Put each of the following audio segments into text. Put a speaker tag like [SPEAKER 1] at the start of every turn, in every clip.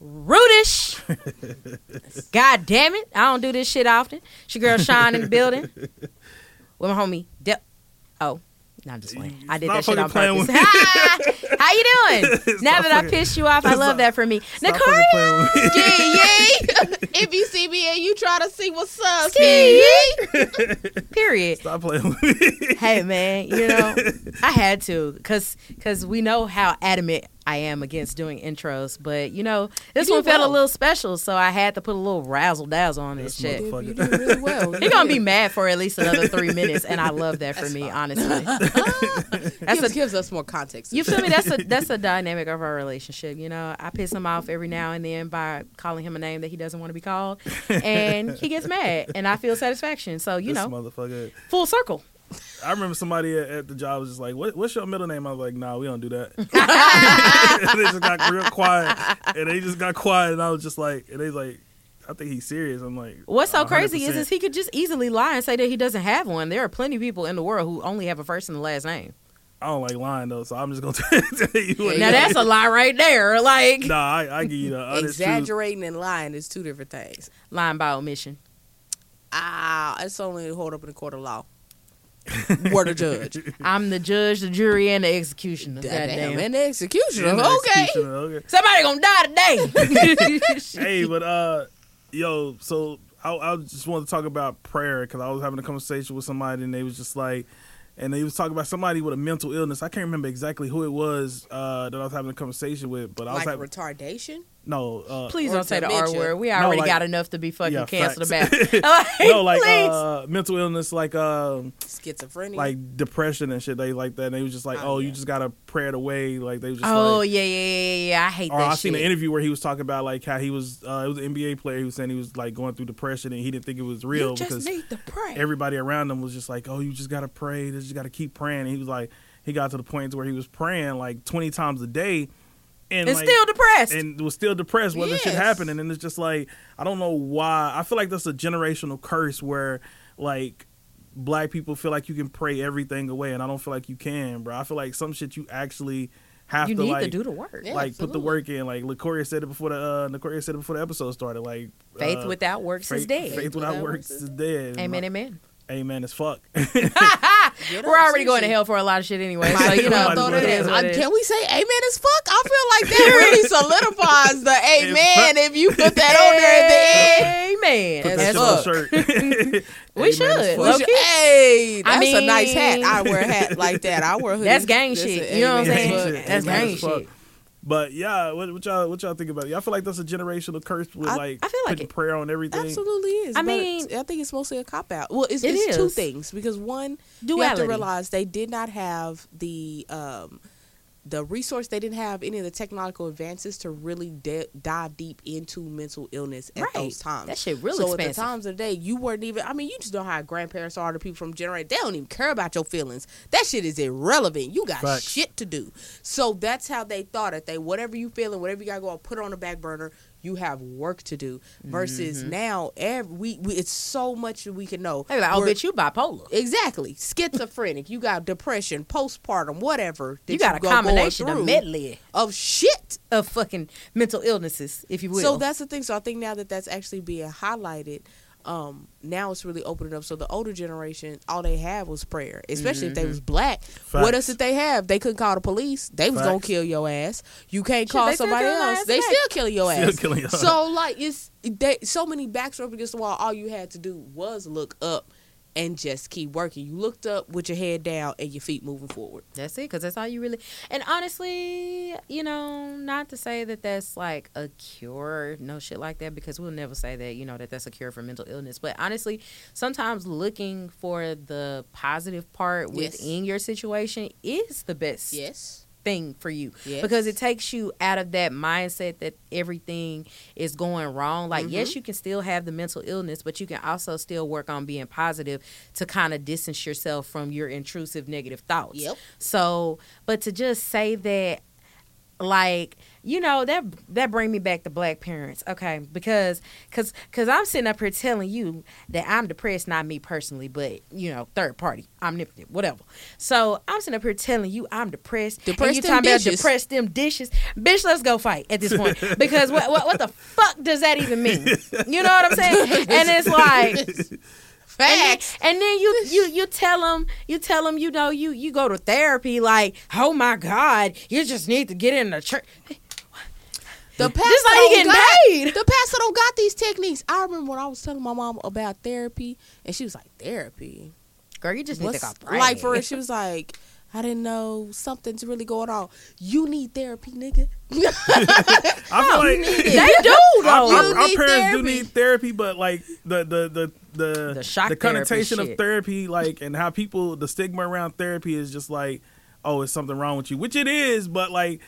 [SPEAKER 1] Rudish. God damn it. I don't do this shit often. She your girl Sean in the building. With my homie. De- oh. No, I'm just playing. I did
[SPEAKER 2] Stop
[SPEAKER 1] that shit on
[SPEAKER 2] fucking playing
[SPEAKER 1] purpose.
[SPEAKER 2] with me.
[SPEAKER 1] How you doing? now
[SPEAKER 2] Stop
[SPEAKER 1] that I pissed you off, I
[SPEAKER 2] Stop-
[SPEAKER 1] love that for me.
[SPEAKER 2] Stop fucking
[SPEAKER 1] Nicaria.
[SPEAKER 2] playing with me.
[SPEAKER 3] Yee, if you see me and you try to see what's up,
[SPEAKER 1] Ski.
[SPEAKER 3] ski.
[SPEAKER 1] Period.
[SPEAKER 2] Stop playing with me.
[SPEAKER 1] hey man, you know, I had to cuz cuz we know how adamant I am against doing intros, but you know, this
[SPEAKER 3] You
[SPEAKER 1] one
[SPEAKER 3] did
[SPEAKER 1] felt a little special, so I had to put a little razzle dazzle on this
[SPEAKER 2] This
[SPEAKER 1] shit.
[SPEAKER 2] motherfucker.
[SPEAKER 3] You did really well.
[SPEAKER 1] He gonna be mad for at least another three minutes, and I love that for me, honestly. That's
[SPEAKER 3] gives, gives us more context.
[SPEAKER 1] you feel me? That's a that's a dynamic of our relationship. You know, I piss him off every now and then by calling him a name that he doesn't want to be called, and he gets mad, and I feel satisfaction. So you
[SPEAKER 2] this
[SPEAKER 1] know,
[SPEAKER 2] motherfucker.
[SPEAKER 1] full circle.
[SPEAKER 2] I remember somebody at, at the job was just like, what, "What's your middle name?" I was like, "Nah, we don't do that." and they just got real quiet, and they just got quiet, and I was just like, and they like, "I think he's serious." I'm like,
[SPEAKER 1] What's so crazy is,
[SPEAKER 2] 100%.
[SPEAKER 1] is he could just easily lie and say that he doesn't have one. There are plenty of people in the world who only have a first and a last name.
[SPEAKER 2] I don't like lying though, so I'm just gonna tell you. What
[SPEAKER 1] Now that's
[SPEAKER 2] is.
[SPEAKER 1] a lie right there. Like
[SPEAKER 2] Nah, I, I give you the honest truth.
[SPEAKER 3] Exaggerating and lying is two different things.
[SPEAKER 1] lying by omission.
[SPEAKER 3] Ah, it's only hold up in the court of law. Word the judge.
[SPEAKER 1] I'm the judge, the jury, and the executioner.
[SPEAKER 3] Goddamn,
[SPEAKER 1] Goddamn.
[SPEAKER 3] and the executioner.
[SPEAKER 2] And the
[SPEAKER 3] Okay.
[SPEAKER 2] executioner, okay.
[SPEAKER 1] Somebody gonna die today.
[SPEAKER 2] hey, but uh, yo, so I, I just wanted to talk about prayer because I was having a conversation with somebody and they was just like, and they was talking about somebody with a mental illness. I can't remember exactly who it was uh, that I was having a conversation with, but I was
[SPEAKER 3] Like
[SPEAKER 2] having
[SPEAKER 3] retardation.
[SPEAKER 2] No, uh,
[SPEAKER 1] Please don't say the R
[SPEAKER 3] dementia.
[SPEAKER 1] word. We
[SPEAKER 2] No,
[SPEAKER 1] already
[SPEAKER 2] like-
[SPEAKER 1] got enough to be fucking
[SPEAKER 2] yeah,
[SPEAKER 1] canceled
[SPEAKER 2] facts.
[SPEAKER 1] about. Like,
[SPEAKER 2] no, like uh, mental illness, like um,
[SPEAKER 3] Schizophrenia.
[SPEAKER 2] like depression and shit. They like that. And they was just like,
[SPEAKER 3] Oh,
[SPEAKER 2] oh, you just gotta pray it away. Like they was just
[SPEAKER 1] oh
[SPEAKER 2] like,
[SPEAKER 1] yeah, yeah, yeah, yeah, yeah. I hate
[SPEAKER 2] or
[SPEAKER 1] that
[SPEAKER 2] I
[SPEAKER 1] shit.
[SPEAKER 2] seen an interview where he was talking about like how he was uh, it was an NBA player. He was saying he was like going through depression and he didn't think it was real
[SPEAKER 3] you just
[SPEAKER 2] because
[SPEAKER 3] need to pray.
[SPEAKER 2] everybody around him was just like, "Oh, you just gotta pray. You just gotta keep praying." And he was like, he got to the point where he was praying like twenty times a day, and,
[SPEAKER 1] and
[SPEAKER 2] like,
[SPEAKER 1] still depressed.
[SPEAKER 2] and was still depressed when this shit
[SPEAKER 3] Yes.
[SPEAKER 2] happened. And it's just like I don't know why. I feel like that's a generational curse where like black people feel like you can pray everything away, and I don't feel like you can, bro. I feel like some shit you actually have
[SPEAKER 1] you
[SPEAKER 2] to
[SPEAKER 1] need
[SPEAKER 2] like
[SPEAKER 1] to do the work.
[SPEAKER 3] Yeah.
[SPEAKER 2] like put the work in. Like Lacoria said it before the uh, Lacoria said it before the episode started. Like
[SPEAKER 1] Faith
[SPEAKER 2] uh,
[SPEAKER 1] without works is dead.
[SPEAKER 2] Faith without works is dead.
[SPEAKER 1] Amen, amen.
[SPEAKER 2] Amen as fuck.
[SPEAKER 3] Get
[SPEAKER 1] We're already going to hell for a lot of shit anyway. So you know,
[SPEAKER 2] as well.
[SPEAKER 1] it is
[SPEAKER 3] I-
[SPEAKER 1] what it is.
[SPEAKER 3] can we say amen as fuck? I feel like that really solidifies the amen if you put that on there at the end.
[SPEAKER 1] Amen.
[SPEAKER 2] Put
[SPEAKER 1] As
[SPEAKER 2] that shit
[SPEAKER 1] fuck.
[SPEAKER 2] shirt.
[SPEAKER 1] We
[SPEAKER 2] Amen
[SPEAKER 1] should.
[SPEAKER 2] fuck.
[SPEAKER 3] We should-
[SPEAKER 1] key.
[SPEAKER 3] hey,
[SPEAKER 1] I
[SPEAKER 3] that's a nice hat. I wear a hat like that. I wear a hoodie.
[SPEAKER 1] That's gang
[SPEAKER 3] That's
[SPEAKER 1] shit. You know what I'm saying?
[SPEAKER 3] as
[SPEAKER 1] That's gang shit.
[SPEAKER 2] But yeah, what, what y'all what y'all think about it? I feel like that's a generational curse with
[SPEAKER 3] I-
[SPEAKER 2] like
[SPEAKER 1] I feel like
[SPEAKER 2] putting
[SPEAKER 1] it.
[SPEAKER 2] prayer on everything.
[SPEAKER 3] Absolutely is.
[SPEAKER 1] I
[SPEAKER 3] but
[SPEAKER 1] mean-
[SPEAKER 3] I think it's mostly a cop out. Well, it's,
[SPEAKER 1] It
[SPEAKER 3] it's two things because one, you have to realize they did not have the um, the resource. They didn't have any of the technological advances to really de- dive deep into mental illness at
[SPEAKER 1] Right.
[SPEAKER 3] those times.
[SPEAKER 1] That shit really
[SPEAKER 3] so at the times of the day, you weren't even. I mean, you just know how grandparents are. The people from generate, they don't even care about your feelings. That shit is irrelevant. You got
[SPEAKER 2] Facts.
[SPEAKER 3] shit to do. So that's how they thought it. They whatever you feeling, whatever you got to go, put it on the back burner. You have work to do. Versus
[SPEAKER 1] Mm-hmm.
[SPEAKER 3] now, every we, we it's so much that we can know.
[SPEAKER 1] They be like, oh,
[SPEAKER 3] We're-
[SPEAKER 1] bitch, you bipolar.
[SPEAKER 3] Exactly, schizophrenic. You got depression, postpartum, whatever.
[SPEAKER 1] You got a
[SPEAKER 3] go-
[SPEAKER 1] combination, a medley
[SPEAKER 3] of shit.
[SPEAKER 1] of fucking mental illnesses, if you will.
[SPEAKER 3] So that's the thing. So I think now that that's actually being highlighted, um, now it's really opening up. So the older generation, all they had was prayer, especially if they was black. What else did they have? They couldn't call the police. They was gonna kill your ass. You can't call
[SPEAKER 1] still
[SPEAKER 3] somebody else. They
[SPEAKER 1] today.
[SPEAKER 3] still killing your
[SPEAKER 2] Still
[SPEAKER 3] ass.
[SPEAKER 2] killing your.
[SPEAKER 3] So like it's they so many backs were up against the wall. All you had to do was look up and just keep working. You looked up with your head down and your feet moving forward.
[SPEAKER 1] That's it, because that's all you really. And honestly, you know, not to say that that's like a cure, no shit like that, because we'll never say that, you know, that that's a cure for mental illness. But honestly, sometimes looking for the positive part
[SPEAKER 3] Yes.
[SPEAKER 1] within your situation is the best
[SPEAKER 3] Yes.
[SPEAKER 1] Thing for you
[SPEAKER 3] Yes.
[SPEAKER 1] because it takes you out of that mindset that everything is going wrong. Like,
[SPEAKER 3] Mm-hmm.
[SPEAKER 1] yes, you can still have the mental illness, but you can also still work on being positive to kind of distance yourself from your intrusive negative thoughts.
[SPEAKER 3] Yep.
[SPEAKER 1] So, but to just say that like you know that that bring me back to black parents okay? Because because because i'm sitting up here telling you that i'm depressed not me personally but you know third party omnipotent whatever. So i'm sitting up here telling you i'm depressed and
[SPEAKER 3] Depress
[SPEAKER 1] you talking about
[SPEAKER 3] dishes.
[SPEAKER 1] depress them dishes. Bitch let's go fight at this point. Because what, what what the fuck does that even mean? You know what i'm saying? And it's like and then,
[SPEAKER 3] Facts.
[SPEAKER 1] and then you you you tell them you tell them you know you you go to therapy like oh my god you just need to get in the church
[SPEAKER 3] The pastor
[SPEAKER 1] This lady
[SPEAKER 3] don't
[SPEAKER 1] getting
[SPEAKER 3] got,
[SPEAKER 1] paid.
[SPEAKER 3] The pastor don't got these techniques. I remember when I was telling my mom about therapy, and she was like, "Therapy?
[SPEAKER 1] girl you just need
[SPEAKER 3] What's
[SPEAKER 1] to go pray.
[SPEAKER 3] like for her?" She was like, "I didn't know something's really going on. You need therapy, nigga."
[SPEAKER 2] I feel like
[SPEAKER 1] they do
[SPEAKER 2] our,
[SPEAKER 1] though
[SPEAKER 2] our-
[SPEAKER 3] You
[SPEAKER 2] our
[SPEAKER 3] need
[SPEAKER 2] parents
[SPEAKER 3] therapy.
[SPEAKER 2] do need therapy, but like the the the the
[SPEAKER 1] The shock
[SPEAKER 2] the
[SPEAKER 1] therapy
[SPEAKER 2] connotation of therapy, like and how people the stigma around therapy is just like, oh, it's something wrong with you, which it is, but like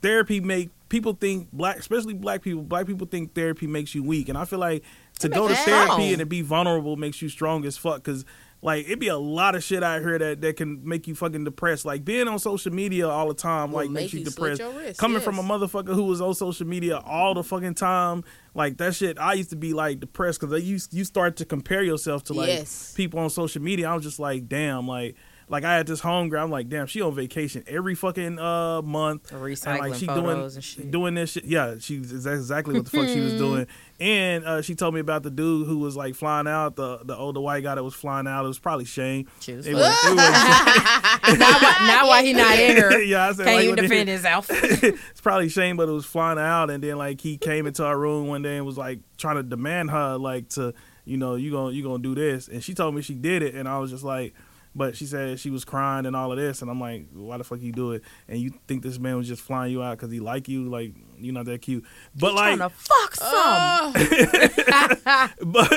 [SPEAKER 2] therapy make people think black, especially black people, black people think therapy makes you weak, and I feel like to go to therapy
[SPEAKER 1] strong.
[SPEAKER 2] and to be vulnerable makes you strong as fuck, because. Like it'd be a lot of shit out here that, that can make you fucking depressed. Like being on social media all the time,
[SPEAKER 3] Will
[SPEAKER 2] like
[SPEAKER 3] make
[SPEAKER 2] makes you depressed.
[SPEAKER 3] wrist,
[SPEAKER 2] Coming from a motherfucker who was on social media all the fucking time, like that shit. I used to be like depressed because you you start to compare yourself to like
[SPEAKER 3] Yes.
[SPEAKER 2] people on social media. I was just like, damn, like like I had this homegirl. I'm like, damn, she on vacation every fucking uh month,
[SPEAKER 1] recycling
[SPEAKER 2] and like she
[SPEAKER 1] photos
[SPEAKER 2] doing
[SPEAKER 1] and shit
[SPEAKER 2] doing this shit. Yeah, she's that's exactly what the fuck she was doing. And uh, she told me about the dude who was like flying out, the the older white guy that was flying out. It was probably Shane.
[SPEAKER 1] She was
[SPEAKER 2] It was, it was
[SPEAKER 1] now, why, now why he not in her
[SPEAKER 2] yeah, I said,
[SPEAKER 1] can't
[SPEAKER 2] like,
[SPEAKER 1] even defend himself
[SPEAKER 2] it's probably Shane, but it was flying out, and then like he came into our room one day and was like trying to demand her like to, you know, you gonna you gonna do this, and she told me she did it, and I was just like, but she said she was crying and all of this, and I'm like, why the fuck you do it? And you think this man was just flying you out because he like you, like you're not that cute, but like,
[SPEAKER 1] trying to fuck some
[SPEAKER 3] Oh,
[SPEAKER 2] but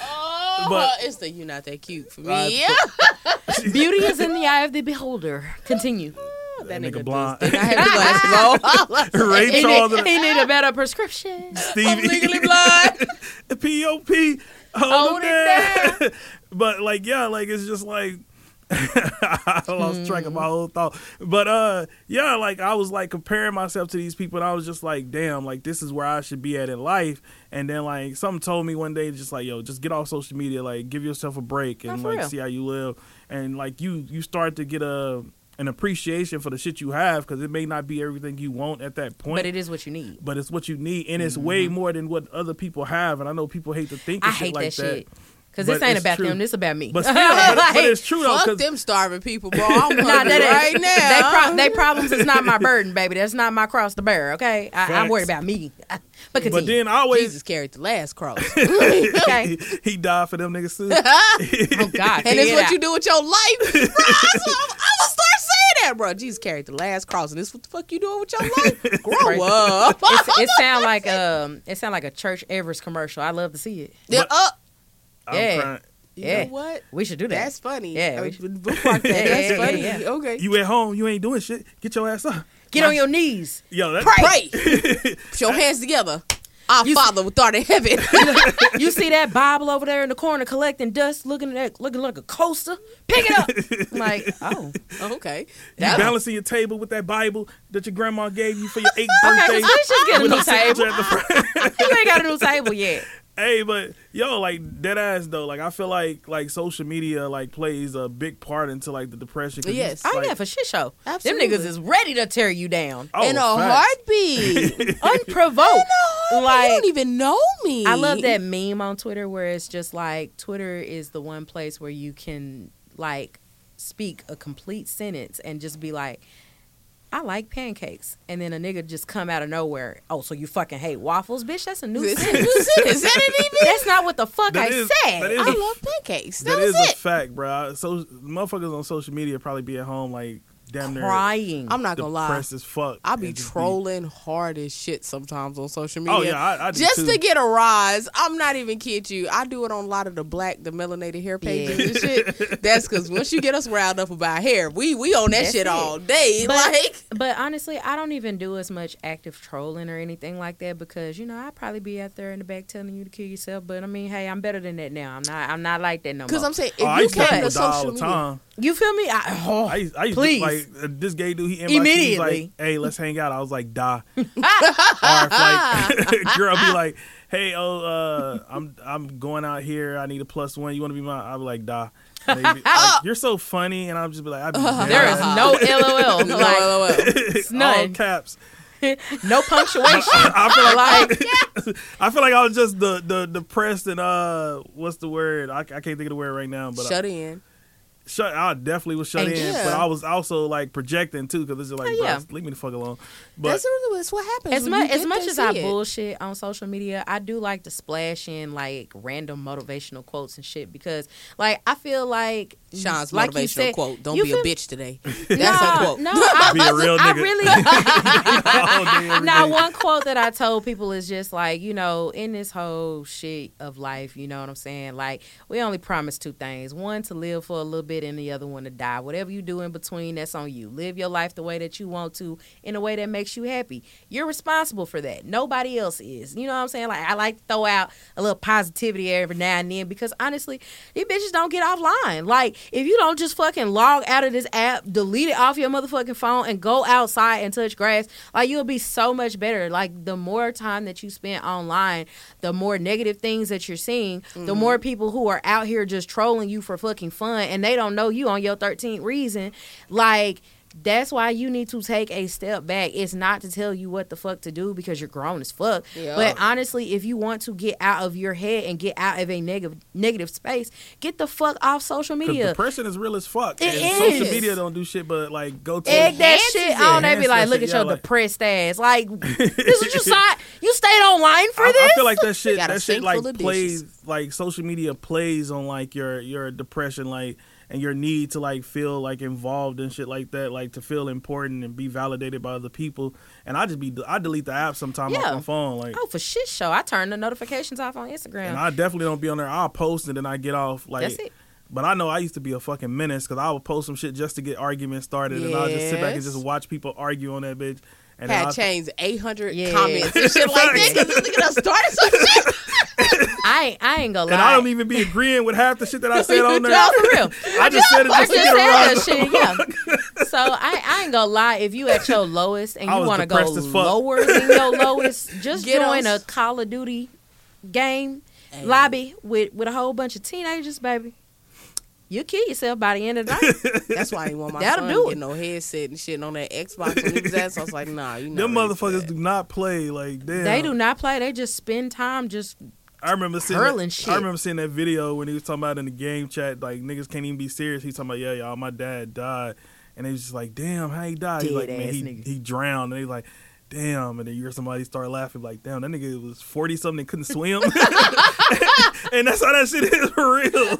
[SPEAKER 3] oh,
[SPEAKER 2] But-
[SPEAKER 3] it's the you're not that cute for
[SPEAKER 2] Uh,
[SPEAKER 3] me. yeah,
[SPEAKER 1] beauty is in the eye of the beholder continue
[SPEAKER 3] that
[SPEAKER 2] nigga
[SPEAKER 3] nigga
[SPEAKER 2] blind.
[SPEAKER 3] does think I have the glasses on.
[SPEAKER 2] Ray
[SPEAKER 1] he
[SPEAKER 2] Charles
[SPEAKER 1] need, he need a better prescription
[SPEAKER 3] I'm
[SPEAKER 2] Stevie,
[SPEAKER 3] legally blind.
[SPEAKER 2] P.O.P. Hold,
[SPEAKER 1] Hold
[SPEAKER 2] it down. but like, yeah, like it's just like I lost track of my whole thought. But uh, yeah, like I was like comparing myself to these people, and I was just like, damn, like this is where I should be at in life. And then like something told me one day, just like, yo, just get off social media, like give yourself a break and like
[SPEAKER 1] real.
[SPEAKER 2] see how you live, and like you you start to get a an appreciation for the shit you have because it may not be everything you want at that point
[SPEAKER 1] but it is what you need
[SPEAKER 2] but it's what you need, and it's way more than what other people have. And I know people hate to think of
[SPEAKER 1] Mm-hmm. I
[SPEAKER 2] shit like
[SPEAKER 1] that
[SPEAKER 2] that.
[SPEAKER 1] shit because
[SPEAKER 2] But
[SPEAKER 1] this ain't about
[SPEAKER 2] true.
[SPEAKER 1] them this is about me
[SPEAKER 2] But still, but, but it's true though.
[SPEAKER 3] Fuck
[SPEAKER 2] 'cause-
[SPEAKER 3] them starving people, bro. I'm hungry
[SPEAKER 1] Nah, that
[SPEAKER 3] right
[SPEAKER 1] ain't-
[SPEAKER 3] now.
[SPEAKER 1] They, pro- they problems is not my burden, baby. That's not my cross to bear. Okay, I, I'm worried about me. but
[SPEAKER 2] but then I always
[SPEAKER 3] Jesus carried the last cross.
[SPEAKER 1] okay.
[SPEAKER 2] he died for them niggas too.
[SPEAKER 1] Oh God.
[SPEAKER 3] and it's what
[SPEAKER 1] out.
[SPEAKER 3] you do with your life, bro. That's I'm, I'm start saying that, bro. Jesus carried the last cross, and this is what the fuck you doing with your life? Grow up.
[SPEAKER 1] It's, it sound like um, it sound like a Church Everest commercial. I love to see it.
[SPEAKER 3] Yeah,
[SPEAKER 2] But-
[SPEAKER 3] up.
[SPEAKER 2] I'm
[SPEAKER 1] Yeah.
[SPEAKER 2] crying.
[SPEAKER 3] You
[SPEAKER 1] Yeah.
[SPEAKER 3] know what?
[SPEAKER 1] We should do that.
[SPEAKER 3] That's funny.
[SPEAKER 1] Yeah, we should-
[SPEAKER 3] bookmark that.
[SPEAKER 1] Yeah,
[SPEAKER 3] That's
[SPEAKER 1] yeah,
[SPEAKER 3] funny.
[SPEAKER 1] yeah, yeah.
[SPEAKER 3] Okay.
[SPEAKER 2] You at home? You ain't doing shit. Get your ass up.
[SPEAKER 1] Get on your knees.
[SPEAKER 2] Yo, that,
[SPEAKER 3] Pray. Put your hands together. Our
[SPEAKER 1] You-
[SPEAKER 3] Father which art in heaven.
[SPEAKER 1] You see that Bible over there in the corner collecting dust, looking at looking like a coaster. Pick it up. I'm like, oh.
[SPEAKER 3] oh, okay.
[SPEAKER 2] You
[SPEAKER 3] That-
[SPEAKER 2] balancing your table with that Bible that your grandma gave you for your eighth
[SPEAKER 1] okay.
[SPEAKER 2] birthday.
[SPEAKER 1] So let's just get a new table.
[SPEAKER 2] at the front.
[SPEAKER 1] You ain't got a new table yet.
[SPEAKER 2] Hey, but yo, like dead ass though. Like I feel like like social media like plays a big part into like the depression. you-
[SPEAKER 3] Yes.
[SPEAKER 1] Oh
[SPEAKER 2] like-
[SPEAKER 1] yeah, for shit show.
[SPEAKER 3] Absolutely.
[SPEAKER 1] Them niggas is ready to tear you down,
[SPEAKER 2] Oh,
[SPEAKER 3] in a
[SPEAKER 2] facts.
[SPEAKER 3] heartbeat.
[SPEAKER 1] unprovoked.
[SPEAKER 3] like,
[SPEAKER 1] Like-
[SPEAKER 3] you don't even know me.
[SPEAKER 1] I love that meme on Twitter where it's just like Twitter is the one place where you can like speak a complete sentence and just be like, I like pancakes. And then a nigga just come out of nowhere. Oh, so you fucking hate waffles, bitch? That's a new
[SPEAKER 3] Is
[SPEAKER 1] sentence.
[SPEAKER 3] that it even?
[SPEAKER 1] That's not what the fuck
[SPEAKER 2] That
[SPEAKER 1] I
[SPEAKER 2] is-
[SPEAKER 1] said.
[SPEAKER 2] that is-
[SPEAKER 3] I love pancakes. That,
[SPEAKER 2] That
[SPEAKER 3] was
[SPEAKER 2] is
[SPEAKER 3] it.
[SPEAKER 2] a fact, bro. So motherfuckers on social media probably be at home like damn near
[SPEAKER 1] Crying.
[SPEAKER 3] I'm not gonna lie.
[SPEAKER 2] depressed as fuck.
[SPEAKER 3] I be
[SPEAKER 2] and just
[SPEAKER 3] trolling hard as shit sometimes on social oh, media.
[SPEAKER 2] Oh yeah, I, I do
[SPEAKER 3] just
[SPEAKER 2] too.
[SPEAKER 3] to get a rise. I'm not even kidding you. I do it on a lot of the black, the melanated hair pages
[SPEAKER 1] Yeah.
[SPEAKER 3] and shit. That's because once you get us riled up about hair, we we on that
[SPEAKER 1] That's
[SPEAKER 3] shit
[SPEAKER 1] it.
[SPEAKER 3] all day.
[SPEAKER 1] But-
[SPEAKER 3] like
[SPEAKER 1] But honestly, I don't even do as much active trolling or anything like that because you know I'd probably be out there in the back telling you to kill yourself. But I mean, hey, I'm better than that now. I'm not. I'm not like that no more. because.
[SPEAKER 3] I'm saying if
[SPEAKER 2] Oh, I
[SPEAKER 3] you
[SPEAKER 2] used to
[SPEAKER 3] came
[SPEAKER 2] people
[SPEAKER 3] to
[SPEAKER 2] die all
[SPEAKER 3] social media,
[SPEAKER 2] time.
[SPEAKER 1] you feel me? I, oh,
[SPEAKER 2] I used, I used
[SPEAKER 1] please.
[SPEAKER 2] to like like uh, this gay dude, he
[SPEAKER 1] Immediately.
[SPEAKER 2] like, "Hey, let's hang out." I was like, "Da." or like girl be like, "Hey, oh, uh, I'm I'm going out here. I need a plus one. You want to be my?" Be like, "Da." Be like, You're so funny, and I'll just be like, I'd be
[SPEAKER 1] There is no LOL.
[SPEAKER 3] No,
[SPEAKER 1] like,
[SPEAKER 3] LOL.
[SPEAKER 1] it's
[SPEAKER 2] all
[SPEAKER 1] none.
[SPEAKER 2] caps.
[SPEAKER 1] no punctuation.
[SPEAKER 2] I feel like,
[SPEAKER 1] like,
[SPEAKER 2] I feel like I was just the the depressed and uh, what's the word? I, I can't think of the word right now, but
[SPEAKER 3] Shut in.
[SPEAKER 2] Shut. I definitely was shut
[SPEAKER 1] And
[SPEAKER 2] in,
[SPEAKER 3] yeah.
[SPEAKER 2] but I was also like projecting too because it's just like,
[SPEAKER 1] Oh, yeah.
[SPEAKER 2] bro, leave me the fuck alone. But
[SPEAKER 3] That's, that's what happens.
[SPEAKER 1] as
[SPEAKER 3] when
[SPEAKER 1] much as much as I
[SPEAKER 3] it.
[SPEAKER 1] bullshit on social media, I do like to splash in like random motivational quotes and shit because, like, I feel like Mm.
[SPEAKER 3] Sean's
[SPEAKER 1] like
[SPEAKER 3] motivational
[SPEAKER 1] said,
[SPEAKER 3] quote: "Don't
[SPEAKER 1] you
[SPEAKER 3] be a bitch today." That's
[SPEAKER 1] no,
[SPEAKER 3] her quote.
[SPEAKER 1] No, I,
[SPEAKER 2] Be a real
[SPEAKER 1] I really.
[SPEAKER 2] all day, every
[SPEAKER 1] now,
[SPEAKER 2] day.
[SPEAKER 1] one quote that I told people is just like, you know, in this whole shit of life, you know what I'm saying? Like, we only promise two things one, to live for a little bit, and the other one to die. Whatever you do in between, that's on you. Live your life the way that you want to, in a way that makes you happy. You're responsible for that. Nobody else is. You know what I'm saying? Like, I like to throw out a little positivity every now and then because honestly, these bitches don't get offline. Like, if you don't just fucking log out of this app, delete it off your motherfucking phone, and go outside and touch grass, like you'll be so much better. Like the more time that you spend online, the more negative things that you're seeing, the mm-hmm. more people who are out here just trolling you for fucking fun and they don't know you on your 13th reason. Like that's why you need to take a step back. It's not to tell you what the fuck to do because you're grown as fuck.
[SPEAKER 3] Yeah.
[SPEAKER 1] But honestly, if you want to get out of your head and get out of a negative negative space, get the fuck off social media.
[SPEAKER 2] depression is real as fuck.
[SPEAKER 1] It
[SPEAKER 2] and social media don't do shit but like go to
[SPEAKER 1] Egg that
[SPEAKER 3] enhances
[SPEAKER 1] shit
[SPEAKER 3] it.
[SPEAKER 1] on. They be like, look
[SPEAKER 2] shit.
[SPEAKER 1] at your
[SPEAKER 2] Yeah, like-
[SPEAKER 1] depressed ass. Like, this is what you saw? You stayed online for
[SPEAKER 2] I,
[SPEAKER 1] this?
[SPEAKER 2] I feel like that shit that shit like plays
[SPEAKER 3] dishes.
[SPEAKER 2] like social media plays on like your your depression like and your need to like feel like involved and shit like that like to feel important and be validated by other people and I just be I delete the app sometimes
[SPEAKER 1] Yeah.
[SPEAKER 2] off my phone like
[SPEAKER 1] Oh, for shit show. I turn the notifications off on Instagram.
[SPEAKER 2] and I definitely don't be on there I'll post and then I get off like
[SPEAKER 1] That's it.
[SPEAKER 2] But I know I used to be a fucking menace because I would post some shit just to get arguments started, and I'll just sit back and just watch people argue on that bitch. And
[SPEAKER 3] Had
[SPEAKER 2] I'll-
[SPEAKER 3] changed 800
[SPEAKER 1] Yeah.
[SPEAKER 3] comments and shit like that because this nigga done started some shit.
[SPEAKER 1] I ain't, I ain't gonna lie.
[SPEAKER 2] and I don't even be agreeing with half the shit that I said on there.
[SPEAKER 1] No, for real.
[SPEAKER 2] I just said it
[SPEAKER 1] I
[SPEAKER 2] just to
[SPEAKER 1] just
[SPEAKER 2] get a rise.
[SPEAKER 1] shit, yeah. So I, I ain't gonna lie. If you at your lowest and you want to go
[SPEAKER 2] depressed as fuck.
[SPEAKER 1] lower than your lowest, just
[SPEAKER 3] Get
[SPEAKER 1] join
[SPEAKER 3] us.
[SPEAKER 1] a Call of Duty game
[SPEAKER 3] Hey.
[SPEAKER 1] lobby with with a whole bunch of teenagers, baby. You'll kill yourself by the end of the night.
[SPEAKER 3] That's why I didn't want my
[SPEAKER 1] That'll
[SPEAKER 3] son
[SPEAKER 1] do
[SPEAKER 3] to
[SPEAKER 1] it.
[SPEAKER 3] get no headset and shit on that Xbox when he was. So I was like, nah, you know.
[SPEAKER 2] Them motherfuckers do not play like damn.
[SPEAKER 1] They do not play. They just spend time just
[SPEAKER 2] I remember seeing
[SPEAKER 1] hurling
[SPEAKER 2] that,
[SPEAKER 1] shit.
[SPEAKER 2] I remember seeing that video when he was talking about in the game chat like niggas can't even be serious. He's talking about yeah y'all my dad died, and they was just like damn how he died. He's like
[SPEAKER 1] Dead
[SPEAKER 2] man he
[SPEAKER 1] nigga.
[SPEAKER 2] he drowned, and they like. Damn, and then you hear somebody start laughing like, "Damn, that nigga was forty something and couldn't swim," and that's how that shit is for real.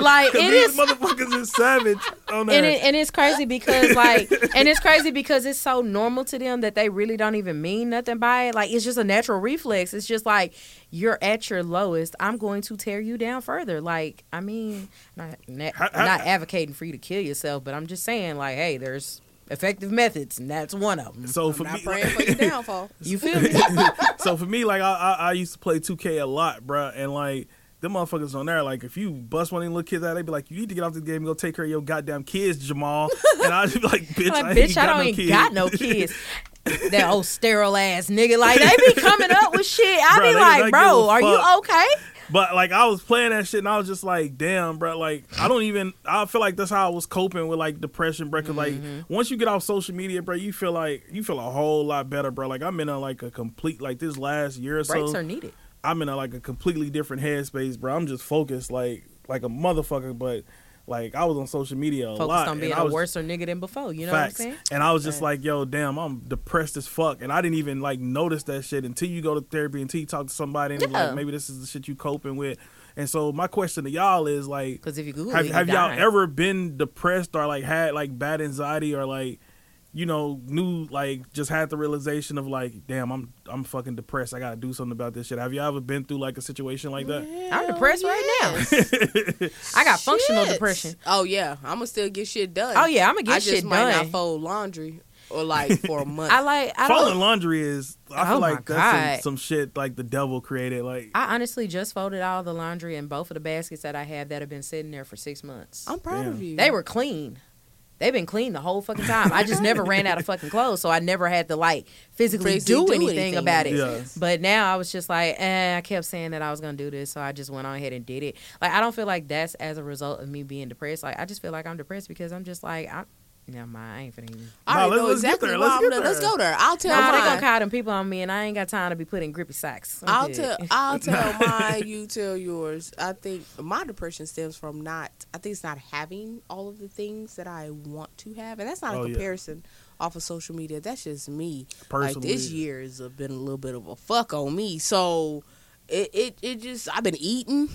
[SPEAKER 1] like it
[SPEAKER 2] these
[SPEAKER 1] is.
[SPEAKER 2] motherfuckers is savage on
[SPEAKER 1] and it, and it's crazy because like and it's crazy because it's so normal to them that they really don't even mean nothing by it. Like it's just a natural reflex. It's just like you're at your lowest. I'm going to tear you down further. Like i mean not not,
[SPEAKER 2] How- how-
[SPEAKER 1] not advocating for you to kill yourself but i'm just saying like hey there's effective methods and that's one of them
[SPEAKER 2] so for
[SPEAKER 3] I'm not
[SPEAKER 2] me,
[SPEAKER 3] praying for your downfall.
[SPEAKER 1] you feel me
[SPEAKER 2] so for me, like I, I I used to play 2K a lot, bruh, and like them motherfuckers on there, like if you bust one of them little kids out, they be like, you need to get off this game and go take care of your goddamn kids, Jamal. And I just be like, bitch,
[SPEAKER 1] like,
[SPEAKER 2] I ain't
[SPEAKER 1] bitch, I
[SPEAKER 2] got
[SPEAKER 1] don't
[SPEAKER 2] no
[SPEAKER 1] even
[SPEAKER 2] kids.
[SPEAKER 1] got no kids. that old sterile ass nigga. Like they be coming up with shit. I
[SPEAKER 2] Bruh,
[SPEAKER 1] be like, bro, are you okay?
[SPEAKER 2] But like I was playing that shit and I was just like, damn, bro. Like I don't even. I feel like that's how I was coping with like depression, bro. Cause like
[SPEAKER 1] Mm-hmm.
[SPEAKER 2] once you get off social media, bro, you feel like you feel a whole lot better, bro. Like I'm in a like a complete like this last year or
[SPEAKER 1] Breaks
[SPEAKER 2] so.
[SPEAKER 1] are needed.
[SPEAKER 2] I'm in a like a completely different headspace, bro. I'm just focused like like a motherfucker, but like I was on social media a
[SPEAKER 1] Focused
[SPEAKER 2] lot.
[SPEAKER 1] on being
[SPEAKER 2] and I
[SPEAKER 1] a
[SPEAKER 2] was,
[SPEAKER 1] worser nigga than before. You know
[SPEAKER 2] facts.
[SPEAKER 1] what I'm saying?
[SPEAKER 2] And I was just
[SPEAKER 1] Right.
[SPEAKER 2] like, yo, damn, I'm depressed as fuck. And I didn't even like notice that shit until you go to therapy, until you talk to somebody and
[SPEAKER 1] Yeah.
[SPEAKER 2] like maybe this is the shit you coping with. And so my question to y'all is like
[SPEAKER 1] Because if you Google
[SPEAKER 2] have,
[SPEAKER 1] it,
[SPEAKER 2] have
[SPEAKER 1] you
[SPEAKER 2] y'all ever been depressed or like had like bad anxiety or like you know knew like just had the realization of like damn i'm i'm fucking depressed i gotta do something about this shit have you ever been through like a situation like that
[SPEAKER 1] I'm depressed right now.
[SPEAKER 3] now.
[SPEAKER 1] I got functional depression.
[SPEAKER 3] Oh yeah, I'm gonna still get shit done.
[SPEAKER 1] Oh yeah, I'm gonna get shit done.
[SPEAKER 3] I
[SPEAKER 1] shit
[SPEAKER 3] just might not fold laundry or like for a month.
[SPEAKER 1] I like. I
[SPEAKER 2] Folding
[SPEAKER 1] don't.
[SPEAKER 2] laundry is i feel
[SPEAKER 1] Oh my
[SPEAKER 2] like that's some,
[SPEAKER 1] God.
[SPEAKER 2] some shit like the devil created like
[SPEAKER 1] I honestly just folded all the laundry in both of the baskets that I have that have been sitting there for six months.
[SPEAKER 3] I'm proud
[SPEAKER 2] Damn.
[SPEAKER 3] of you.
[SPEAKER 1] They were clean. They've been clean the whole fucking time. I just never ran out of fucking clothes, so I never had to like physically
[SPEAKER 3] Physically
[SPEAKER 1] do,
[SPEAKER 3] do
[SPEAKER 1] anything,
[SPEAKER 3] anything
[SPEAKER 1] about it.
[SPEAKER 2] Yeah.
[SPEAKER 1] But now I was just like, eh, I kept saying that I was gonna do this, so I just went on ahead and did it. Like I don't feel like that's as a result of me being depressed. Like I just feel like I'm depressed because I'm just like, I, never mind, I ain't finna. Even.
[SPEAKER 3] I
[SPEAKER 2] Nah,
[SPEAKER 3] already
[SPEAKER 2] let's-
[SPEAKER 3] know
[SPEAKER 2] let's get
[SPEAKER 3] exactly
[SPEAKER 2] there,
[SPEAKER 3] why
[SPEAKER 2] let's
[SPEAKER 3] I'm
[SPEAKER 2] get
[SPEAKER 3] there. Let's
[SPEAKER 2] there.
[SPEAKER 3] go there. I'll tell
[SPEAKER 1] Nah, they
[SPEAKER 3] mine.
[SPEAKER 1] gonna call them people on me, and I ain't got time to be putting grippy socks. I'm
[SPEAKER 3] I'll
[SPEAKER 1] good.
[SPEAKER 3] tell I'll tell mine, you tell yours. I think my depression stems from not I think it's not having all of the things that I want to have. And that's not
[SPEAKER 2] Oh,
[SPEAKER 3] a
[SPEAKER 2] yeah.
[SPEAKER 3] comparison off of social media. That's just me. Like this year has been a little bit of a fuck on me. So it it, it just I've been eating.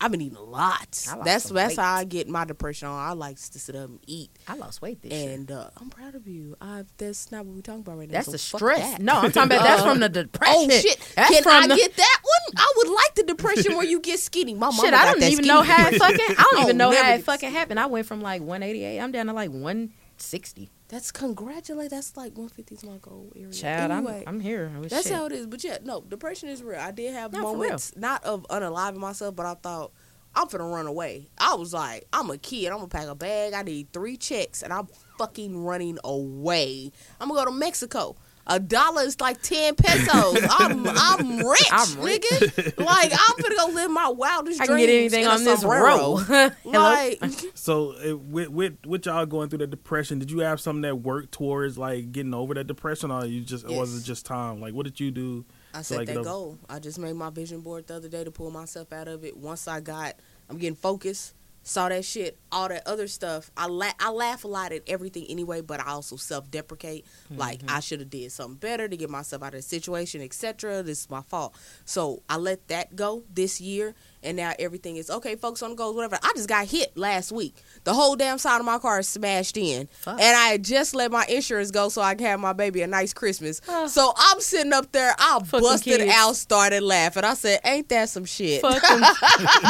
[SPEAKER 3] I've been eating a lot. That's that's
[SPEAKER 1] weight.
[SPEAKER 3] how I get my depression on. I like to sit up and eat.
[SPEAKER 1] I lost weight this year.
[SPEAKER 3] And uh, I'm proud of you. I that's not what we're talking about right now.
[SPEAKER 1] That's
[SPEAKER 3] so
[SPEAKER 1] the
[SPEAKER 3] fuck
[SPEAKER 1] stress.
[SPEAKER 3] that.
[SPEAKER 1] No, I'm talking about that's
[SPEAKER 3] Uh,
[SPEAKER 1] from the depression.
[SPEAKER 3] Oh shit!
[SPEAKER 1] That's
[SPEAKER 3] Can
[SPEAKER 1] from
[SPEAKER 3] I
[SPEAKER 1] the,
[SPEAKER 3] get that one? I would like the depression where you get skinny. My mama
[SPEAKER 1] Shit,
[SPEAKER 3] got
[SPEAKER 1] I don't
[SPEAKER 3] that
[SPEAKER 1] even
[SPEAKER 3] skinny
[SPEAKER 1] know how it
[SPEAKER 3] depression.
[SPEAKER 1] fucking. I don't
[SPEAKER 3] Oh,
[SPEAKER 1] even know how it
[SPEAKER 3] get
[SPEAKER 1] fucking happened. I went from like 188. I'm down to like 160.
[SPEAKER 3] That's congratulate. That's like 150 is my goal area.
[SPEAKER 1] Chad,
[SPEAKER 3] anyway,
[SPEAKER 1] I'm I'm here. Oh,
[SPEAKER 3] that's
[SPEAKER 1] shit.
[SPEAKER 3] how it is. But yeah, no, depression is real. I did have
[SPEAKER 1] No, for real.
[SPEAKER 3] moments not of unaliving myself, but I thought I'm finna run away. I was like, I'm a kid. I'm gonna pack a bag. I need three checks, and I'm fucking running away. I'm gonna go to Mexico. A dollar is like ten pesos. I'm I'm rich,
[SPEAKER 1] I'm rich.
[SPEAKER 3] nigga. Like I'm gonna go live my wildest
[SPEAKER 1] I can
[SPEAKER 3] dreams.
[SPEAKER 1] get anything on this row. Hello.
[SPEAKER 3] Like
[SPEAKER 2] So it, with, with with y'all going through the depression, did you have something that worked towards like getting over that depression, or you just or was
[SPEAKER 3] Yes.
[SPEAKER 2] it just time? Like, what did you do?
[SPEAKER 3] I
[SPEAKER 2] to,
[SPEAKER 3] set
[SPEAKER 2] like,
[SPEAKER 3] that goal. I just made my vision board the other day to pull myself out of it. Once I got, I'm getting focused. Saw that shit, all that other stuff. I la- I laugh a lot at everything anyway, but I also self deprecate. Like
[SPEAKER 2] Mm-hmm.
[SPEAKER 3] I should have did something better to get myself out of the situation, etc. This is my fault. So I let that go this year, and now everything is okay. Focus on the goals, whatever. I just got hit last week. The whole damn side of my car is smashed in,
[SPEAKER 1] Fuck.
[SPEAKER 3] and I just let my insurance go so I can have my baby a nice Christmas. So I'm sitting up there, I
[SPEAKER 1] Fuck
[SPEAKER 3] busted
[SPEAKER 1] kids.
[SPEAKER 3] out, started laughing. I said, "Ain't that some shit?"
[SPEAKER 1] Fuck them.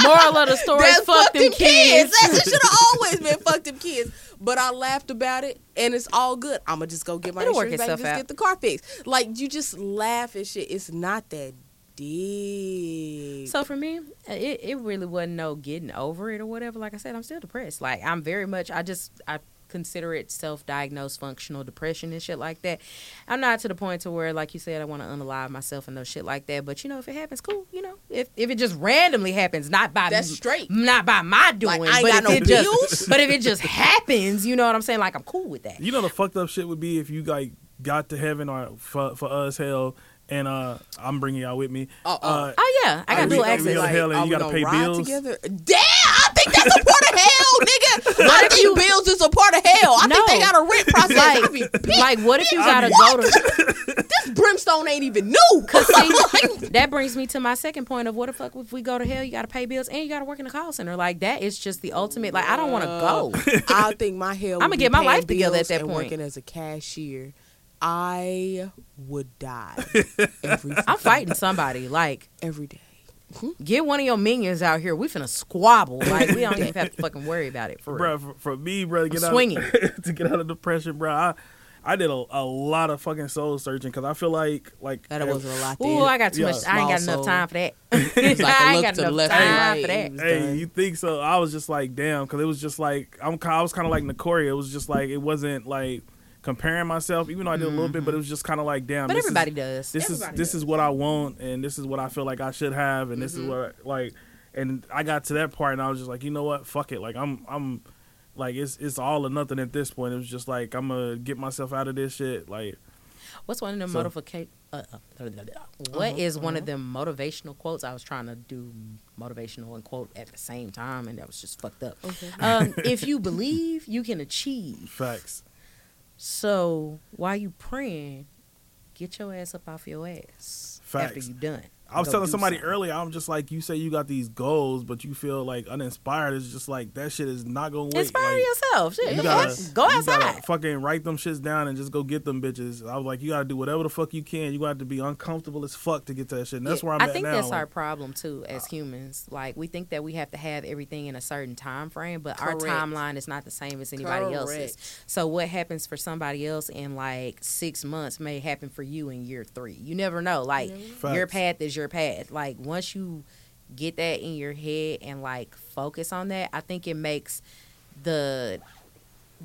[SPEAKER 1] Moral of the story:
[SPEAKER 3] That's
[SPEAKER 1] fuck them kids.
[SPEAKER 3] That's it should have always been fuck them kids. But I laughed about it, and it's all good. I'm gonna just go get my
[SPEAKER 1] It'll
[SPEAKER 3] insurance back and just
[SPEAKER 1] out.
[SPEAKER 3] get the car fixed. Like you just laugh and shit. It's not that deep.
[SPEAKER 1] So for me, it, it really wasn't no getting over it or whatever. Like I said, I'm still depressed. Like I'm very much. I just I consider it self-diagnosed functional depression and shit like that. I'm not to the point to where, like you said, I want to unalive myself and no shit like that. But you know, if it happens, cool. You know, if if it just randomly happens, not by
[SPEAKER 3] That's straight.
[SPEAKER 1] not by my doing,
[SPEAKER 3] Like, I ain't
[SPEAKER 1] but
[SPEAKER 3] got
[SPEAKER 1] if
[SPEAKER 3] no
[SPEAKER 1] it just, but if it just happens, you know what I'm saying? Like I'm cool with that.
[SPEAKER 2] You know the fucked up shit would be if you like got to heaven or for for us hell, and uh I'm bringing y'all with me.
[SPEAKER 3] Uh-uh.
[SPEAKER 2] Uh,
[SPEAKER 1] Oh yeah, I got
[SPEAKER 2] Are we-
[SPEAKER 1] dual
[SPEAKER 2] are
[SPEAKER 1] access.
[SPEAKER 2] gonna
[SPEAKER 1] Like,
[SPEAKER 2] hell and
[SPEAKER 3] are
[SPEAKER 2] you gotta pay
[SPEAKER 3] ride
[SPEAKER 2] bills?
[SPEAKER 3] together? Damn, I think that's a part of hell, nigga. I
[SPEAKER 1] if
[SPEAKER 3] think
[SPEAKER 1] you-
[SPEAKER 3] bills is a part of hell. I think they got a rent process.
[SPEAKER 1] Like, like what if you gotta
[SPEAKER 2] mean-
[SPEAKER 1] go to?
[SPEAKER 3] this brimstone ain't even new.
[SPEAKER 1] Cause see, that brings me to my second point of what the fuck if we go to hell, you gotta pay bills and you gotta work in a call center. Like that is just the ultimate. Like I don't want to go.
[SPEAKER 3] I think my hell.
[SPEAKER 1] I'ma get my
[SPEAKER 3] paying
[SPEAKER 1] life together at that point.
[SPEAKER 3] Working as a cashier, I would die every
[SPEAKER 1] I'm fighting somebody. Like
[SPEAKER 3] every day. Hmm?
[SPEAKER 1] get one of your minions out here. We finna squabble. Like we don't even have to fucking worry about it for real.
[SPEAKER 2] bro, for, for me, bro, to get
[SPEAKER 1] I'm
[SPEAKER 2] out
[SPEAKER 1] swinging.
[SPEAKER 2] to get out of depression, bro. I I did a, a lot of fucking soul searching because I feel like like
[SPEAKER 3] That wasn't a lot.
[SPEAKER 1] Ooh, I got too
[SPEAKER 2] Yeah.
[SPEAKER 1] much. I ain't got
[SPEAKER 3] Small
[SPEAKER 1] enough time for that.
[SPEAKER 3] It's like a
[SPEAKER 1] I ain't
[SPEAKER 3] look
[SPEAKER 1] got
[SPEAKER 3] to the
[SPEAKER 1] enough
[SPEAKER 3] left and
[SPEAKER 1] time
[SPEAKER 3] right.
[SPEAKER 1] for that.
[SPEAKER 3] It
[SPEAKER 2] Hey,
[SPEAKER 3] done.
[SPEAKER 2] you think so? I was just like, damn, because it was just like I'm. I was kind of like Nicoria. It was just like it wasn't like comparing myself, even though I did a little bit, but it was just kind of like, damn.
[SPEAKER 1] But
[SPEAKER 2] this
[SPEAKER 1] everybody
[SPEAKER 2] is,
[SPEAKER 1] does.
[SPEAKER 2] This
[SPEAKER 1] Everybody
[SPEAKER 2] is this
[SPEAKER 1] does.
[SPEAKER 2] is what I want, and this is what I feel like I should have, and this is what like, and I got to that part, and I was just like, you know what, fuck it, like I'm I'm. Like it's it's all or nothing at this point. It was just like I'm gonna get myself out of this shit. Like
[SPEAKER 1] What's one of them
[SPEAKER 2] So-
[SPEAKER 1] motivaca- uh, uh, What is one of them motivational quotes? I was trying to do motivational and quote at the same time, and that was just fucked up.
[SPEAKER 3] Okay.
[SPEAKER 1] Um, if you believe, you can achieve.
[SPEAKER 2] facts.
[SPEAKER 1] So while you praying, get your ass up off your ass after
[SPEAKER 2] Facts.
[SPEAKER 1] you done.
[SPEAKER 2] I was telling somebody
[SPEAKER 1] something.
[SPEAKER 2] earlier, I'm just like, you say you got these goals, but you feel like uninspired. It's just like that shit is not gonna wait.
[SPEAKER 1] Inspire
[SPEAKER 2] like,
[SPEAKER 1] yourself. Shit,
[SPEAKER 2] You gotta,
[SPEAKER 1] fuck? Go
[SPEAKER 2] you gotta fucking write them shits down and just go get them bitches. I was like, you gotta do whatever the fuck you can. You got to be uncomfortable as fuck to get to that shit. And that's
[SPEAKER 1] Yeah,
[SPEAKER 2] where I'm at.
[SPEAKER 1] I
[SPEAKER 2] at
[SPEAKER 1] think
[SPEAKER 2] now.
[SPEAKER 1] that's
[SPEAKER 2] like,
[SPEAKER 1] our problem too as humans. Like we think that we have to have everything in a certain time frame, but our timeline is not the same as anybody else's. So what happens for somebody else in like six months may happen for you in year three. You never know. Like your path is your path. Like once you get that in your head and like focus on that, I think it makes the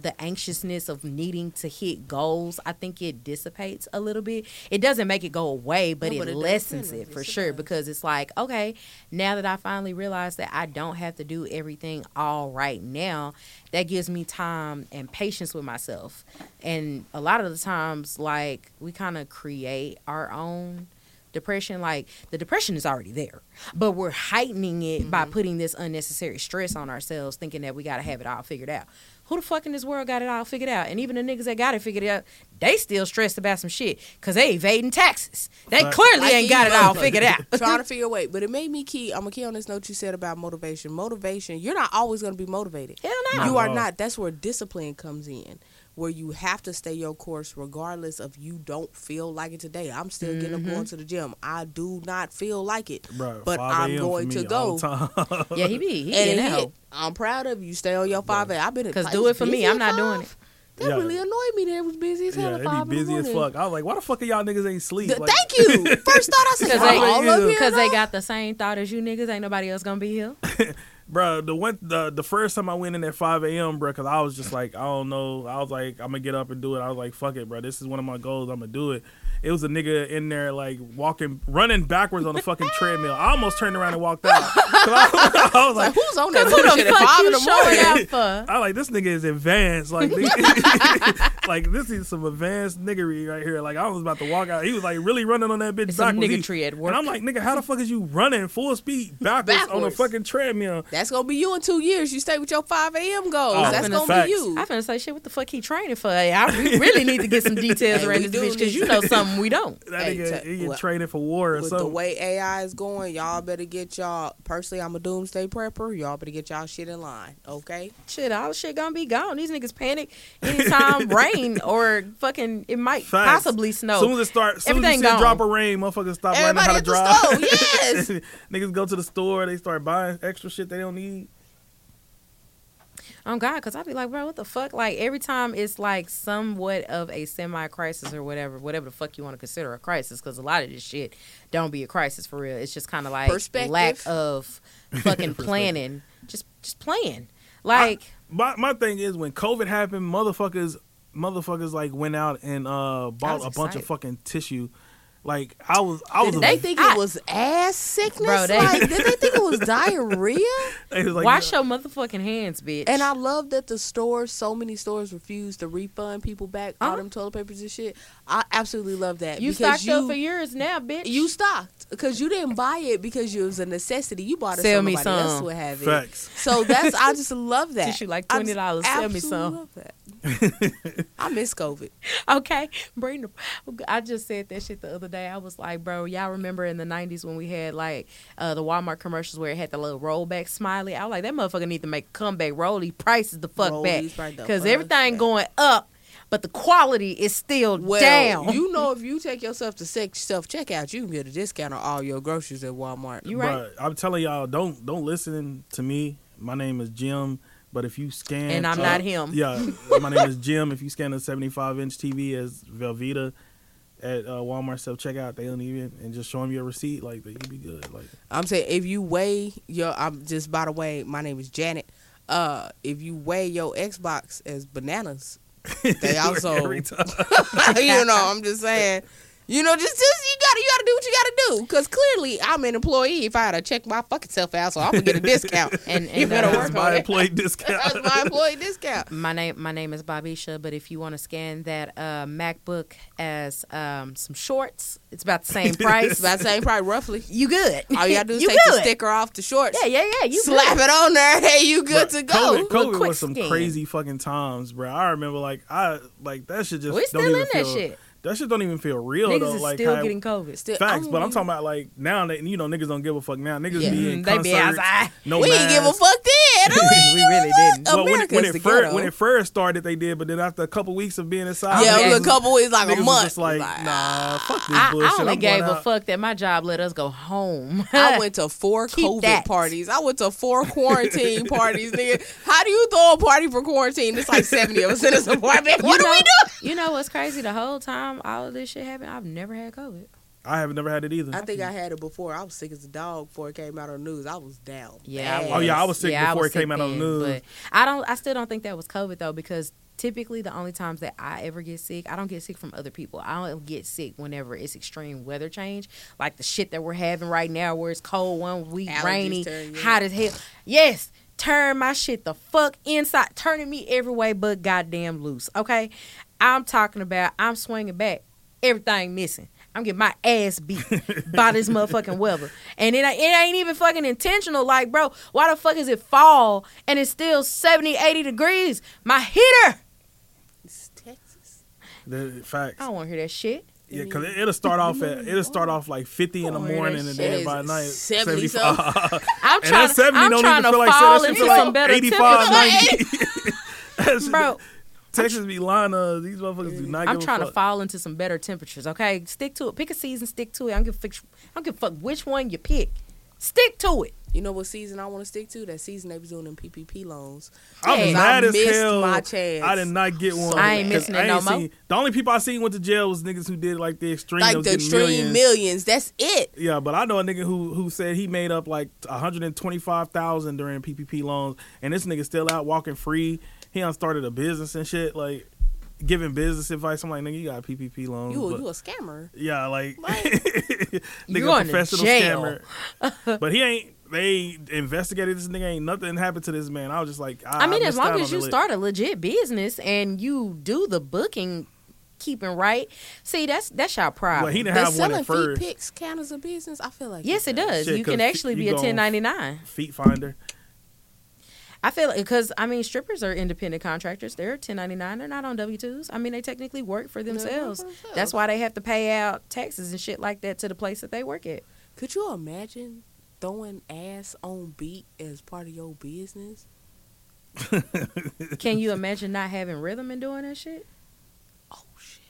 [SPEAKER 1] the anxiousness of needing to hit goals, I think it dissipates a little bit. It doesn't make it go away, but,
[SPEAKER 3] No,
[SPEAKER 1] it,
[SPEAKER 3] but it does
[SPEAKER 1] lessens it
[SPEAKER 3] it.
[SPEAKER 1] for sure because it's like, okay, now that I finally realize that I don't have to do everything all right now, that gives me time and patience with myself. And a lot of the times, like, we kind of create our own depression like the depression is already there but we're heightening it by mm-hmm. putting this unnecessary stress on ourselves thinking that we got to have it all figured out who the fuck in this world got it all figured out and even the niggas that got it figured out they still stressed about some shit because they evading taxes they
[SPEAKER 2] Right.
[SPEAKER 1] clearly
[SPEAKER 3] Like
[SPEAKER 1] ain't got it all figured out
[SPEAKER 3] trying to figure a way. But it made me key. I'm gonna key on this note you said about motivation. Motivation. You're not always gonna be motivated.
[SPEAKER 1] hell no
[SPEAKER 3] You are not. That's where discipline comes in, where you have to stay your course regardless of you don't feel like it today. I'm still getting up
[SPEAKER 1] Mm-hmm.
[SPEAKER 3] going to the gym. I do not feel like it,
[SPEAKER 2] Bro,
[SPEAKER 3] but I'm going to go.
[SPEAKER 1] yeah he be he
[SPEAKER 3] And
[SPEAKER 1] in
[SPEAKER 3] it hit. I'm proud of you. Stay on your five. I've been
[SPEAKER 1] because do it for me i'm
[SPEAKER 3] at
[SPEAKER 1] not doing it?
[SPEAKER 3] That
[SPEAKER 2] Yeah.
[SPEAKER 3] really annoyed me. That it was busy as hell
[SPEAKER 2] yeah,
[SPEAKER 3] at
[SPEAKER 2] it
[SPEAKER 3] five
[SPEAKER 2] be
[SPEAKER 3] in the
[SPEAKER 2] busy as fuck. I was like, why the fuck are y'all niggas ain't sleep? Like,
[SPEAKER 3] Thank you. First thought I said,
[SPEAKER 1] because
[SPEAKER 3] y'all
[SPEAKER 1] they,
[SPEAKER 3] all up
[SPEAKER 1] because they got the same thought as you niggas ain't nobody else gonna be here
[SPEAKER 2] bro, the one the the first time I went in at 5 a.m., bro, because I was just like, I don't know. I was like, I'm gonna get up and do it. I was like, fuck it, bro. This is one of my goals. I'm gonna do it. It was a nigga in there like walking, running backwards on the fucking treadmill. I almost turned around and walked out. I, I was
[SPEAKER 3] Like, who's on that
[SPEAKER 1] who the
[SPEAKER 3] bullshit at
[SPEAKER 1] fuck
[SPEAKER 3] five in
[SPEAKER 1] you
[SPEAKER 3] the
[SPEAKER 1] showing
[SPEAKER 3] morning?
[SPEAKER 2] I like this nigga is advanced. Like, like this is some advanced niggery right here. Like I was about to walk out. He was like really running on that bitch
[SPEAKER 1] It's some
[SPEAKER 2] backwards. He-
[SPEAKER 1] niggatry at work.
[SPEAKER 2] And I'm like, nigga, how the fuck is you running full speed backwards, on a
[SPEAKER 3] Backwards.
[SPEAKER 2] fucking treadmill?
[SPEAKER 3] That's gonna be you in two years. You stay with your five a.m. goals.
[SPEAKER 2] Oh,
[SPEAKER 3] That's gonna
[SPEAKER 2] facts.
[SPEAKER 3] be you.
[SPEAKER 1] I'm gonna say shit. What the fuck he training for? Hey, I we really need to get some details around this
[SPEAKER 3] do
[SPEAKER 1] bitch because you know something we don't.
[SPEAKER 2] That
[SPEAKER 3] Hey,
[SPEAKER 2] nigga,
[SPEAKER 3] t-
[SPEAKER 2] he get
[SPEAKER 3] well,
[SPEAKER 2] traded for war or
[SPEAKER 3] With the way AI is going, y'all better get y'all. Personally, I'm a doomsday prepper. Y'all better get y'all shit in line. Okay.
[SPEAKER 1] Shit, all the shit gonna be gone. These niggas panic anytime rain or fucking it might
[SPEAKER 2] Facts.
[SPEAKER 1] possibly snow.
[SPEAKER 2] As soon as it starts, soon as
[SPEAKER 1] Everything
[SPEAKER 2] you see a drop of rain, motherfuckers stop learning how
[SPEAKER 3] Everybody
[SPEAKER 2] to
[SPEAKER 3] the
[SPEAKER 2] drive.
[SPEAKER 3] stove, yes.
[SPEAKER 2] Niggas go to the store, they start buying extra shit they don't need.
[SPEAKER 1] Oh God, because I'd be like, bro, what the fuck? Like every time it's like somewhat of a semi crisis or whatever, whatever the fuck you want to consider a crisis, because a lot of this shit don't be a crisis for real. It's just kind of like
[SPEAKER 3] Perspective.
[SPEAKER 1] lack of fucking planning, just just playing. Like
[SPEAKER 2] My my thing is when COVID happened, motherfuckers motherfuckers like went out and uh bought a bunch of fucking tissue. Like I was I was
[SPEAKER 3] Did
[SPEAKER 2] a-
[SPEAKER 3] they think
[SPEAKER 1] I-
[SPEAKER 3] it was ass sickness?
[SPEAKER 1] Bro, they-
[SPEAKER 3] like, did they think it was diarrhea?
[SPEAKER 2] they was like,
[SPEAKER 1] wash your motherfucking hands, bitch.
[SPEAKER 3] And I love that the stores, so many stores refuse to refund people back all
[SPEAKER 1] Uh-huh.
[SPEAKER 3] them toilet papers and shit. I absolutely love that.
[SPEAKER 1] you
[SPEAKER 3] because
[SPEAKER 1] stocked up for yours now, bitch.
[SPEAKER 3] You stocked because you didn't buy it because it was a necessity. You bought it
[SPEAKER 1] Sell
[SPEAKER 3] so
[SPEAKER 1] me
[SPEAKER 3] nobody else
[SPEAKER 1] some.
[SPEAKER 3] would have it.
[SPEAKER 2] Facts.
[SPEAKER 3] So that's I just love that.
[SPEAKER 1] Tissue like $20. Sell me some.
[SPEAKER 3] Love that. I miss COVID.
[SPEAKER 1] okay, bring the. I just said that shit the other day. I was like, bro, y'all remember in the '90s when we had like uh, the Walmart commercials where it had the little rollback smiley? I was like, that motherfucker need to make a comeback. Roll these prices the fuck
[SPEAKER 3] Roll
[SPEAKER 1] back
[SPEAKER 3] these right
[SPEAKER 1] because everything
[SPEAKER 3] back.
[SPEAKER 1] going up, but the quality is still
[SPEAKER 3] Well,
[SPEAKER 1] down.
[SPEAKER 3] you know, if you take yourself to self checkout, you can get a discount on all your groceries at Walmart.
[SPEAKER 1] You right?
[SPEAKER 2] Bruh, I'm telling y'all, don't don't listen to me. My name is Jim. But if you scan,
[SPEAKER 1] And I'm
[SPEAKER 2] uh,
[SPEAKER 1] not him.
[SPEAKER 2] Yeah, my name is Jim. If you scan a 75 inch TV as Velveeta at uh, Walmart self checkout, they don't even and just show them your receipt. Like you be good. Like
[SPEAKER 3] I'm saying if you weigh your, I'm just by the way, my name is Janet. Uh, if you weigh your Xbox as bananas, they also, you know, I'm just saying, you know, just just you gotta you gotta do what you gotta do because clearly I'm an employee. If I had to check my fucking self out, so I'm gonna get a discount.
[SPEAKER 1] And-
[SPEAKER 3] you
[SPEAKER 1] and,
[SPEAKER 3] better
[SPEAKER 1] uh,
[SPEAKER 3] work
[SPEAKER 2] That's
[SPEAKER 3] on
[SPEAKER 2] my
[SPEAKER 3] it.
[SPEAKER 2] employee discount.
[SPEAKER 3] That's my employee discount.
[SPEAKER 1] My name my name is Bobisha, but if you want to scan that uh, MacBook as um, some shorts, it's about the same price.
[SPEAKER 3] about the same price roughly.
[SPEAKER 1] you good?
[SPEAKER 3] All you gotta do is
[SPEAKER 1] you
[SPEAKER 3] take
[SPEAKER 1] good.
[SPEAKER 3] the sticker off the shorts.
[SPEAKER 1] Yeah, yeah, yeah. You
[SPEAKER 3] slap
[SPEAKER 1] good.
[SPEAKER 3] it on there. Hey, you good
[SPEAKER 2] Bruh,
[SPEAKER 3] to go.
[SPEAKER 2] COVID, COVID
[SPEAKER 1] quick
[SPEAKER 2] was some
[SPEAKER 1] scan.
[SPEAKER 2] crazy fucking times, bro. I remember like I like that shit just
[SPEAKER 1] We
[SPEAKER 2] don't
[SPEAKER 1] still
[SPEAKER 2] even
[SPEAKER 1] in that
[SPEAKER 2] feel
[SPEAKER 1] shit.
[SPEAKER 2] That shit don't even feel real
[SPEAKER 1] Niggas
[SPEAKER 2] though.
[SPEAKER 1] is
[SPEAKER 2] like
[SPEAKER 1] still
[SPEAKER 2] how-
[SPEAKER 1] getting COVID.
[SPEAKER 3] Still-
[SPEAKER 2] facts, but I'm talking about like now that you know niggas don't give a fuck now. Niggas
[SPEAKER 3] Yeah.
[SPEAKER 2] be in
[SPEAKER 1] Mm, they be
[SPEAKER 2] concerts,
[SPEAKER 1] outside.
[SPEAKER 2] no
[SPEAKER 3] we didn't give a fuck then.
[SPEAKER 1] We really didn't.
[SPEAKER 2] But when, it- when it first when it first started, they did. But then after a couple weeks of being inside,
[SPEAKER 3] yeah, it was a couple weeks, like a month.
[SPEAKER 2] like,
[SPEAKER 3] Like,
[SPEAKER 2] nah, fuck this
[SPEAKER 1] I,
[SPEAKER 2] bullshit.
[SPEAKER 1] I only
[SPEAKER 2] I'm
[SPEAKER 1] gave a
[SPEAKER 2] out.
[SPEAKER 1] fuck that my job let us go home.
[SPEAKER 3] I went to four
[SPEAKER 1] Keep
[SPEAKER 3] COVID
[SPEAKER 1] that.
[SPEAKER 3] parties. I went to four quarantine parties, nigga. How do you throw a party for quarantine? It's like 70 of us in this apartment. What do we do?
[SPEAKER 1] You know what's crazy? The whole time all of this shit happened, I've never had COVID.
[SPEAKER 2] I have never had it either.
[SPEAKER 3] I think I had it before. I was sick as a dog before it came out on the news. I was down.
[SPEAKER 1] Yeah. I.
[SPEAKER 2] Oh, yeah, I was sick
[SPEAKER 1] I
[SPEAKER 2] before
[SPEAKER 1] was
[SPEAKER 2] it came
[SPEAKER 1] sick
[SPEAKER 2] out on the news.
[SPEAKER 1] But I don't. I still don't think that was COVID though, because typically the only times that I ever get sick, I don't get sick from other people. I don't get sick whenever it's extreme weather change, like the shit that we're having right now, where it's cold one week,
[SPEAKER 3] Allergies
[SPEAKER 1] rainy, hot as hell. Yes. Turn my shit the fuck inside, turning me every way but goddamn loose. Okay, I'm talking about. I'm swinging back, everything missing. I'm getting my ass beat by this motherfucking weather. And it, it ain't even fucking intentional. Like, bro, why the fuck is it fall and it's still 70, 80 degrees? My heater.
[SPEAKER 3] It's Texas.
[SPEAKER 2] The facts.
[SPEAKER 1] I don't want to hear that shit.
[SPEAKER 2] Yeah, because it, it'll start off at it'll start off like fifty in the
[SPEAKER 1] Oh,
[SPEAKER 2] morning and then by night
[SPEAKER 3] 70
[SPEAKER 2] 75.
[SPEAKER 1] I'm
[SPEAKER 2] and
[SPEAKER 1] trying,
[SPEAKER 2] that seventy
[SPEAKER 1] I'm
[SPEAKER 2] don't
[SPEAKER 1] trying
[SPEAKER 2] even
[SPEAKER 1] to
[SPEAKER 2] feel like
[SPEAKER 1] fall into
[SPEAKER 2] shit
[SPEAKER 1] some better
[SPEAKER 2] like 85,
[SPEAKER 1] temperatures.
[SPEAKER 2] 90.
[SPEAKER 1] Bro,
[SPEAKER 2] Texas be lying. Uh, these motherfuckers do not.
[SPEAKER 1] I'm trying to fall into some better temperatures. Okay, stick to it. Pick a season, stick to it. I don't give a fuck. I don't give a fuck which one you pick. Stick to it.
[SPEAKER 3] You know what season I want to stick to? That season they was doing them PPP loans.
[SPEAKER 2] I'm
[SPEAKER 1] Yeah.
[SPEAKER 2] mad
[SPEAKER 3] I
[SPEAKER 2] as
[SPEAKER 3] missed
[SPEAKER 2] hell.
[SPEAKER 3] my chance.
[SPEAKER 2] I did not get one.
[SPEAKER 1] I ain't
[SPEAKER 2] 'cause
[SPEAKER 1] missing it no more.
[SPEAKER 2] seen- The only people I seen went to jail was niggas who did like the extreme.
[SPEAKER 3] Like the extreme
[SPEAKER 2] millions.
[SPEAKER 3] millions. That's it.
[SPEAKER 2] Yeah, but I know a nigga who who said he made up like 125,000 during PPP loans, and this nigga still out walking free. He done started a business and shit, like giving business advice. I'm like, nigga, you got PPP loans.
[SPEAKER 3] You,
[SPEAKER 2] but-
[SPEAKER 3] you a scammer.
[SPEAKER 2] yeah, like
[SPEAKER 3] What?
[SPEAKER 2] nigga,
[SPEAKER 1] You going to
[SPEAKER 2] professional
[SPEAKER 1] jail.
[SPEAKER 2] scammer. but he ain't. They investigated this nigga. Ain't nothing happened to this man. I was just like, I,
[SPEAKER 1] I mean,
[SPEAKER 2] I
[SPEAKER 1] as long as you
[SPEAKER 2] lit.
[SPEAKER 1] start a legit business and you do the booking, keeping right. See, that's that's your problem.
[SPEAKER 2] Well, he didn't
[SPEAKER 3] Does
[SPEAKER 2] have one
[SPEAKER 3] selling
[SPEAKER 2] at
[SPEAKER 3] feet
[SPEAKER 2] first.
[SPEAKER 3] pics count as a business? I feel like
[SPEAKER 1] yes, it does.
[SPEAKER 2] Shit,
[SPEAKER 1] you can actually
[SPEAKER 2] you
[SPEAKER 1] be a 1099.
[SPEAKER 2] Feet finder.
[SPEAKER 1] I feel because I mean strippers are independent contractors. They're 1099. They're not on W twos. I mean they technically work for
[SPEAKER 3] They work for
[SPEAKER 1] themselves.
[SPEAKER 3] themselves.
[SPEAKER 1] That's why they have to pay out taxes and shit like that to the place that they work at.
[SPEAKER 3] Could you imagine throwing ass on beat as part of your business?
[SPEAKER 1] Can you imagine not having rhythm and doing that shit?
[SPEAKER 3] Oh shit!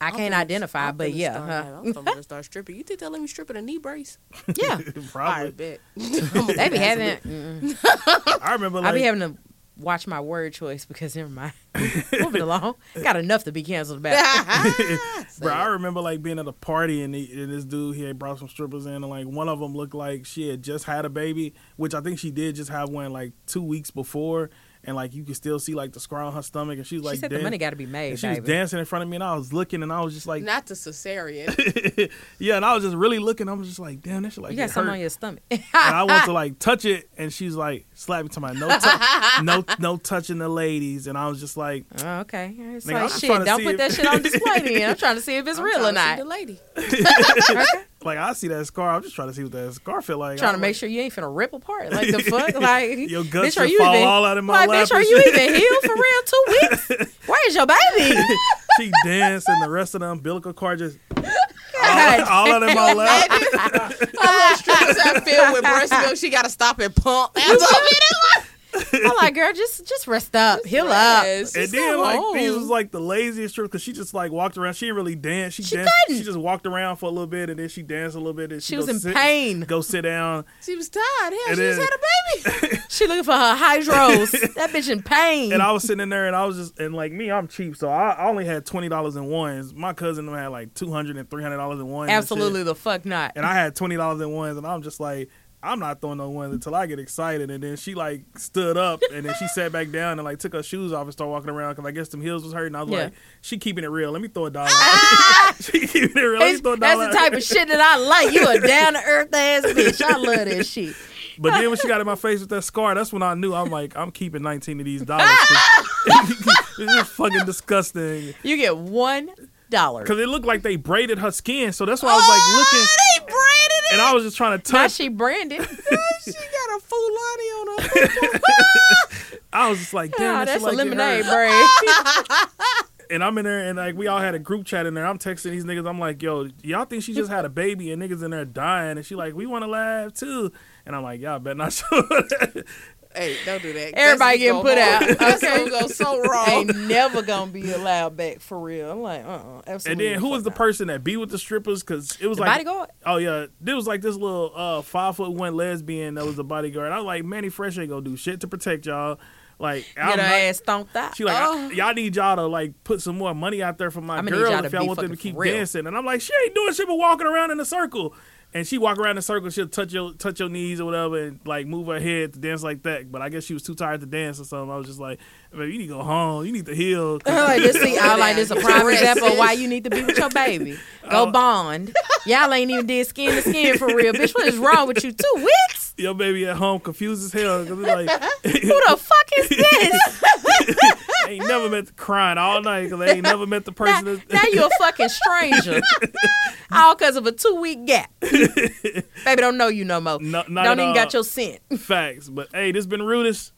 [SPEAKER 1] I
[SPEAKER 3] I'm
[SPEAKER 1] can't
[SPEAKER 3] finna-
[SPEAKER 1] identify,
[SPEAKER 3] I'm
[SPEAKER 1] but yeah,
[SPEAKER 3] start,
[SPEAKER 1] huh?
[SPEAKER 3] I'm gonna start stripping. You think they'll let me strip in a knee brace?
[SPEAKER 1] yeah.
[SPEAKER 2] Probably.
[SPEAKER 3] I bet.
[SPEAKER 1] They be having.
[SPEAKER 2] I remember
[SPEAKER 1] I
[SPEAKER 2] like
[SPEAKER 1] be having to watch my word choice because never mind. Moving along, got enough to be canceled about.
[SPEAKER 2] Bro, I remember like being at a party and, he, and this dude he had brought some strippers in and like one of them looked like she had just had a baby, which I think she did just have one like two weeks before, and like you could still see like the scar on her stomach, and she's was
[SPEAKER 1] she
[SPEAKER 2] like,
[SPEAKER 1] said the money got to be made,
[SPEAKER 2] and she was dancing in front of me, and I was looking, and I was just like,
[SPEAKER 3] Not the cesarean.
[SPEAKER 2] yeah, and I was just really looking. I was just like, damn, that shit like
[SPEAKER 1] you got
[SPEAKER 2] it
[SPEAKER 1] something
[SPEAKER 2] hurt.
[SPEAKER 1] on your stomach.
[SPEAKER 2] and I want to like touch it, and she's like, slap me to my no, tou- no, no touching the ladies, and I was just like,
[SPEAKER 1] Oh, okay. It's
[SPEAKER 2] Nigga, I'm
[SPEAKER 1] like shit. Don't put
[SPEAKER 2] if-
[SPEAKER 1] that shit on display then. I'm trying to see if it's
[SPEAKER 3] I'm
[SPEAKER 1] real or
[SPEAKER 3] trying to see
[SPEAKER 1] not.
[SPEAKER 3] The lady.
[SPEAKER 2] Like I see that scar, I'm just trying to see what that scar feel like.
[SPEAKER 1] trying to
[SPEAKER 2] I'm
[SPEAKER 1] make
[SPEAKER 2] like,
[SPEAKER 1] sure you ain't finna rip apart. Like the fuck, like
[SPEAKER 2] Your guts
[SPEAKER 1] bitch, are you
[SPEAKER 2] fall
[SPEAKER 1] even,
[SPEAKER 2] all out in my
[SPEAKER 1] like,
[SPEAKER 2] lap
[SPEAKER 1] bitch, are you even healed for real? Two weeks? Where's your baby?
[SPEAKER 2] she danced, and the rest of the umbilical cord just
[SPEAKER 1] God
[SPEAKER 2] all out in my lap.
[SPEAKER 3] Oh, strippers have filled with breast milk. She got to stop and pump. A minute,
[SPEAKER 1] I'm like, girl, just just rest up, heal up.
[SPEAKER 3] rest.
[SPEAKER 2] And then like
[SPEAKER 3] home.
[SPEAKER 2] these was like the laziest trip because she just like walked around. She didn't really dance. She,
[SPEAKER 1] She
[SPEAKER 2] danced.
[SPEAKER 1] couldn't.
[SPEAKER 2] She just walked around for a little bit and then she danced a little bit. And she,
[SPEAKER 1] She was in
[SPEAKER 2] sit-
[SPEAKER 1] pain.
[SPEAKER 2] Go sit down.
[SPEAKER 3] She was tired. Hell,
[SPEAKER 2] And
[SPEAKER 3] she just had a baby.
[SPEAKER 1] She looking for her hydros. that bitch in pain.
[SPEAKER 2] And I was sitting in there and I was just and like me, I'm cheap, so I, I only had twenty dollars in ones. My cousin had like two hundred and three hundred dollars in ones.
[SPEAKER 1] Absolutely the fuck not.
[SPEAKER 2] And I had twenty dollars in ones, and I'm just like, I'm not throwing no ones until I get excited. And then she like stood up, and then she sat back down and like took her shoes off and started walking around because I guess them heels was hurting. I was
[SPEAKER 1] Yeah.
[SPEAKER 2] like, she keeping it real. Let me throw a dollar. Ah! out. she keeping it real. Let me throw a
[SPEAKER 1] that's the type of shit that I like. You a down to earth ass bitch. I love that shit.
[SPEAKER 2] But then when she got in my face with that scar, that's when I knew I'm like, I'm keeping 19 of these dollars. this is fucking disgusting.
[SPEAKER 1] You get one dollar.
[SPEAKER 2] Because it looked like they braided her skin, so that's why I was like oh, looking,
[SPEAKER 3] they braided
[SPEAKER 2] and I was just trying to
[SPEAKER 1] Now
[SPEAKER 2] touch.
[SPEAKER 1] she branded.
[SPEAKER 3] She got a Fulani on her.
[SPEAKER 2] I was just like, damn,
[SPEAKER 1] ah,
[SPEAKER 2] that
[SPEAKER 1] that's a
[SPEAKER 2] like
[SPEAKER 1] lemonade braid.
[SPEAKER 2] And I'm in there, and like we all had a group chat in there. I'm texting these niggas. I'm like, yo, y'all think she just had a baby, and niggas in there dying, and she like, we want to laugh too. And I'm like, y'all better not show that.
[SPEAKER 3] Hey, don't do that.
[SPEAKER 1] Everybody
[SPEAKER 3] That's
[SPEAKER 1] getting put
[SPEAKER 3] go-
[SPEAKER 1] out,
[SPEAKER 3] That's
[SPEAKER 1] okay?
[SPEAKER 3] gonna go so wrong.
[SPEAKER 1] Ain't never gonna be allowed back for real. I'm like, uh, uh
[SPEAKER 2] And
[SPEAKER 1] absolutely.
[SPEAKER 2] then who was the
[SPEAKER 1] fuck
[SPEAKER 2] person that be with the strippers? Because it was
[SPEAKER 1] not.
[SPEAKER 2] like,
[SPEAKER 1] bodyguard?
[SPEAKER 2] oh yeah, there was like this little uh, five foot one lesbian that was the bodyguard. I was like, Mannie Fresh ain't gonna do shit to protect y'all. Like
[SPEAKER 1] Get
[SPEAKER 2] I'm
[SPEAKER 1] her
[SPEAKER 2] not-
[SPEAKER 1] ass stomped out.
[SPEAKER 2] She like,
[SPEAKER 3] Oh.
[SPEAKER 2] y'all need y'all to like put some more money out there for my
[SPEAKER 1] I'ma
[SPEAKER 2] girls
[SPEAKER 1] y'all
[SPEAKER 2] if y'all want them to keep dancing. And I'm like, she ain't doing shit but walking around in a circle. And she walk around in a circle, she'll touch your touch your knees or whatever, and like move her head to dance like that. But I guess she was too tired to dance or something. I was just like, baby, you need to go home. You need to heal.
[SPEAKER 1] like this, see, I like this a prime example of why you need to be with your baby. Go
[SPEAKER 2] Oh.
[SPEAKER 1] bond. Y'all ain't even did skin to skin for real, bitch. What is wrong with you? Two weeks?
[SPEAKER 2] your baby at home confused as hell because like
[SPEAKER 1] Who the fuck is this?
[SPEAKER 2] They ain't never met the crying all night because they ain't never met the
[SPEAKER 1] now,
[SPEAKER 2] person. that-
[SPEAKER 1] now you a fucking stranger. All because of a two week gap. Baby don't know you no more.
[SPEAKER 2] No- not
[SPEAKER 1] don't even
[SPEAKER 2] all.
[SPEAKER 1] got your scent.
[SPEAKER 2] Facts. But hey, this been Rudis.